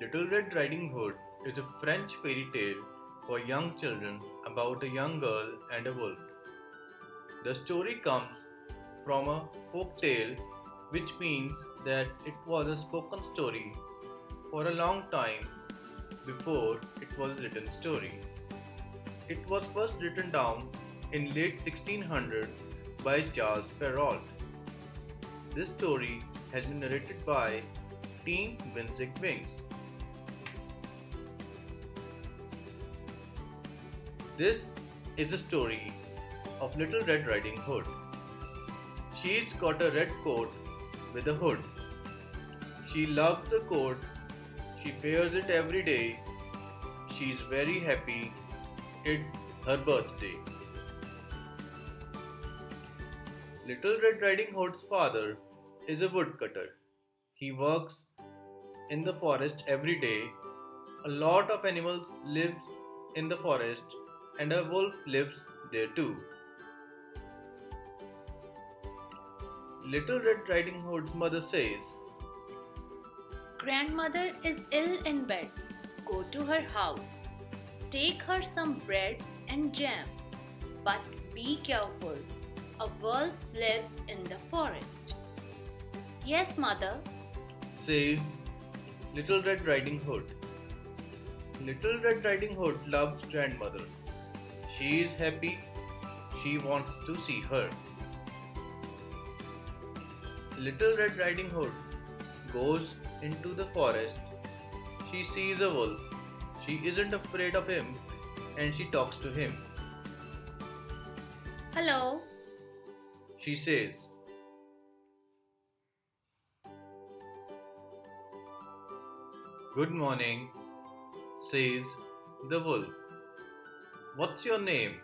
Little Red Riding Hood is a French fairy tale for young children about a young girl and a wolf. The story comes from a folk tale, which means that it was a spoken story for a long time before it was a written story. It was first written down in late 1600s by Charles Perrault. This story has been narrated by Team Winzig Wings. This is the story of Little Red Riding Hood. She's got a red coat with a hood. She loves the coat. She wears it every day. She's very happy. It's her birthday. Little Red Riding Hood's father is a woodcutter. He works in the forest every day. A lot of animals live in the forest and a wolf lives there too. Little Red Riding Hood's mother says, Grandmother is ill in bed. Go to her house. Take her some bread and jam. But be careful. A wolf lives in the forest. Yes, mother. says Little Red Riding Hood. Little Red Riding Hood loves grandmother. She is happy. She wants to see her. Little Red Riding Hood goes into the forest. She sees a wolf. She isn't afraid of him and she talks to him. Hello. She says, Good morning, says the wolf. What's your name?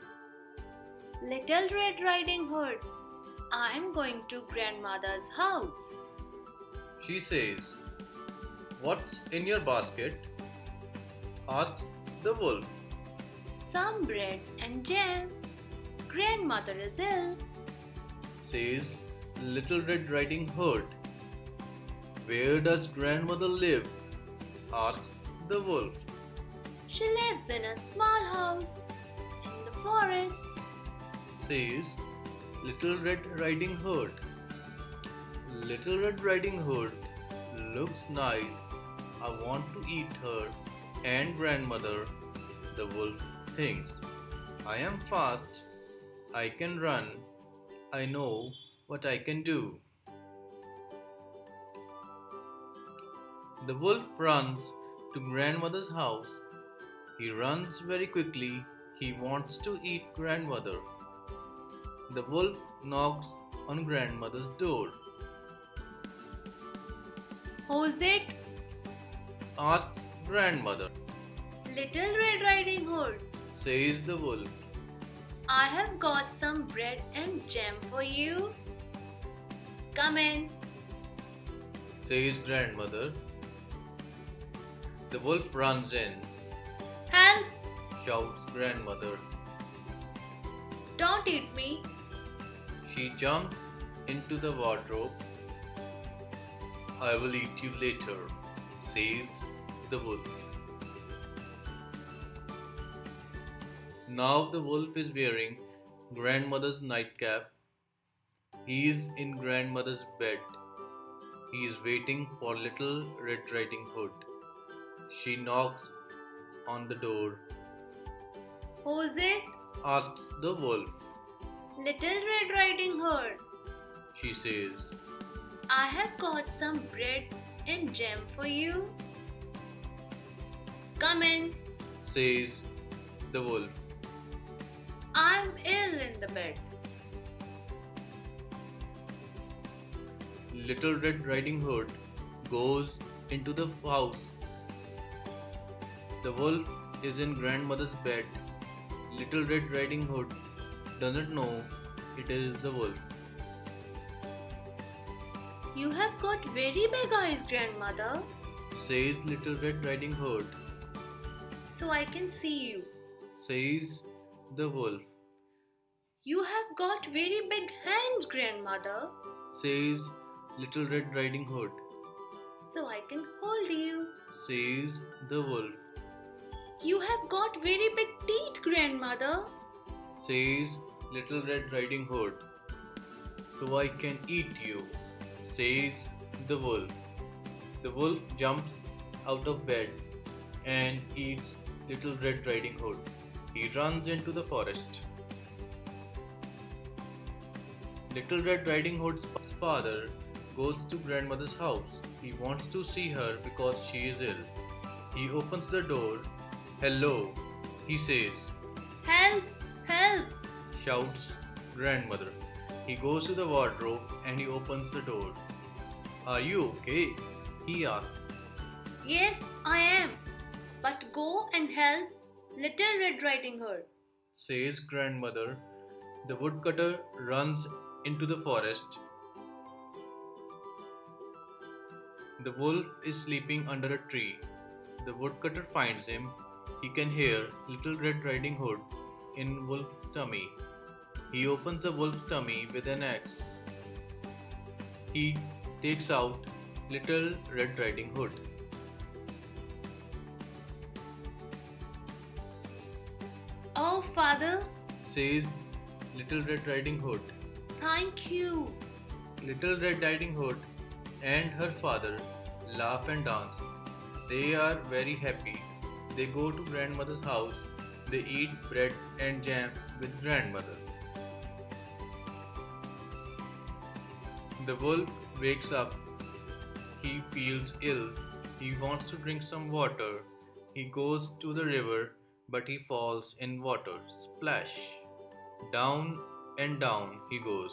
Little Red Riding Hood. I'm going to grandmother's house. She says, What's in your basket? asks the wolf. Some bread and jam. Grandmother is ill. Says Little Red Riding Hood. Where does grandmother live? asks the wolf. She lives in a small house forest. says Little Red Riding Hood. Little Red Riding Hood looks nice. I want to eat her and grandmother. The wolf thinks. I am fast. I can run. I know what I can do. The wolf runs to grandmother's house. He runs very quickly. He wants to eat grandmother. The wolf knocks on grandmother's door. Who's it? Asks grandmother. Little Red Riding Hood. Says the wolf. I have got some bread and jam for you. Come in. Says grandmother. The wolf runs in. Help! Shouts grandmother. Don't eat me. She jumps into the wardrobe. I will eat you later, says the wolf. Now the wolf is wearing grandmother's nightcap. He is in grandmother's bed. He is waiting for little Red Riding Hood. She knocks on the door, Who's it? asks the wolf. Little Red Riding Hood. She says, I have got some bread and jam for you. Come in. says the wolf. I'm ill in the bed. Little Red Riding Hood goes into the house. The wolf is in grandmother's bed. Little Red Riding Hood doesn't know it is the wolf. You have got very big eyes, grandmother, Says Little Red Riding Hood. so I can see you. Says the wolf. You have got very big hands, grandmother, Says Little Red Riding Hood. so I can hold you. says the wolf. You have got very big teeth, grandmother. Says Little Red Riding Hood. So I can eat you, says the wolf. The wolf jumps out of bed and eats Little Red Riding Hood. He runs into the forest. Little Red Riding Hood's father goes to grandmother's house. He wants to see her because she is ill. He opens the door. Hello, he says, Help! Help! shouts grandmother. He goes to the wardrobe and he opens the door. Are you okay? He asks. Yes, I am. But go and help Little Red Riding Hood. says grandmother. The woodcutter runs into the forest. The wolf is sleeping under a tree. The woodcutter finds him. He can hear Little Red Riding Hood in wolf's tummy. He opens the wolf's tummy with an axe. He takes out Little Red Riding Hood. Oh, father, Says Little Red Riding Hood. thank you. Little Red Riding Hood and her father laugh and dance. They are very happy. They go to grandmother's house. They eat bread and jam with grandmother. The wolf wakes up. He feels ill. He wants to drink some water. He goes to the river, but he falls in water. Splash! Down and down he goes.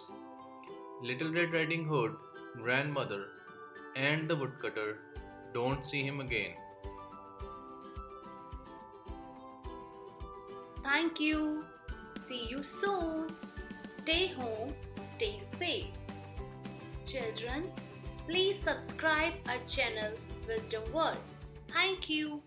Little Red Riding Hood, grandmother, and the woodcutter don't see him again. Thank you. See you soon. Stay home, stay safe. Children, please subscribe our channel Wisdom World. Thank you.